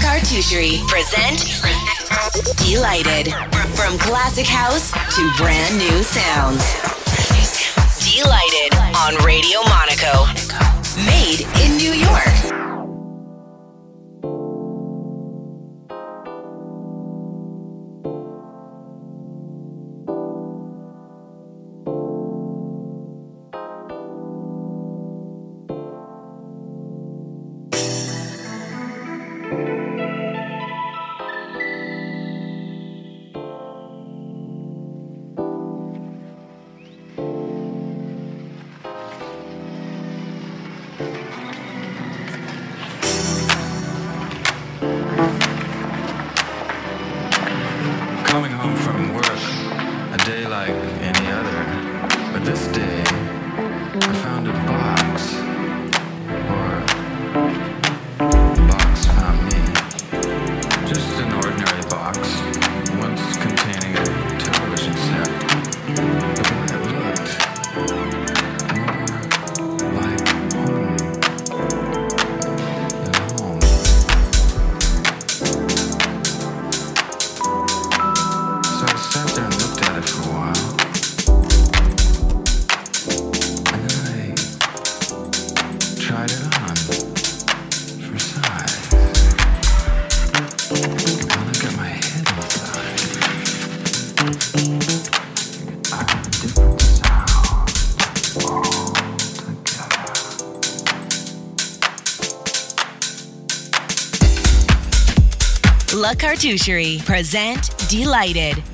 Cartoucherie present Delighted. From classic house to brand new sounds. Delighted on Radio Monaco. Made in New York. Cartoucherie present Delighted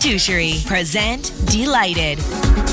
Cartoucherie present Delighted.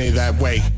Me that way.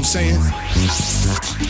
I'm saying?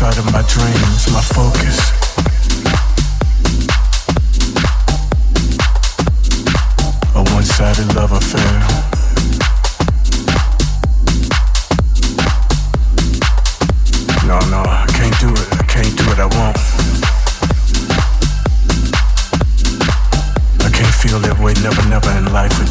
outside of my dreams, my focus. A one-sided love affair. No, no, I can't do it. I can't do it. I won't. I can't feel that way. Never, never in life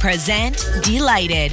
present Delighted.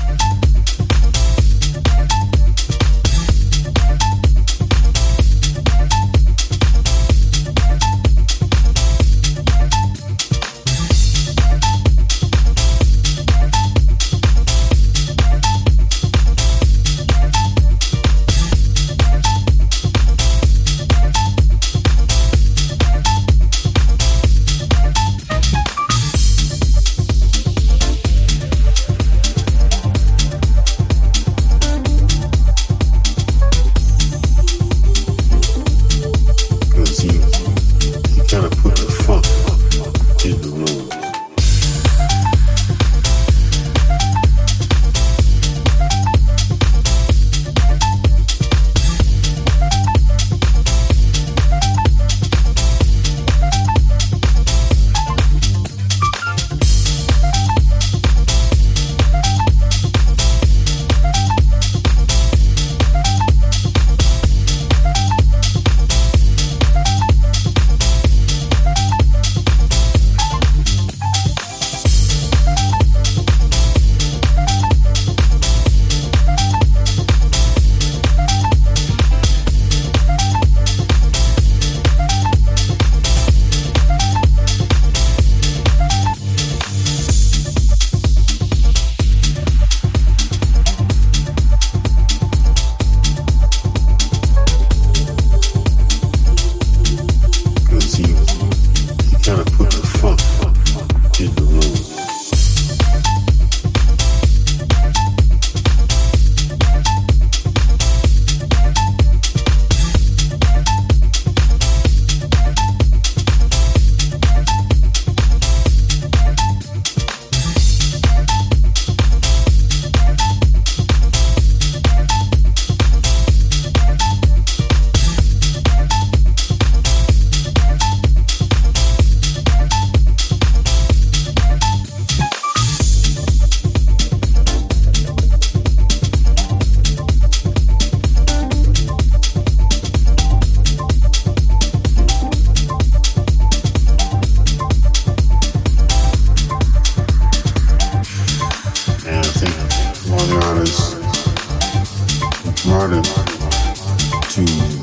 honest, martyred to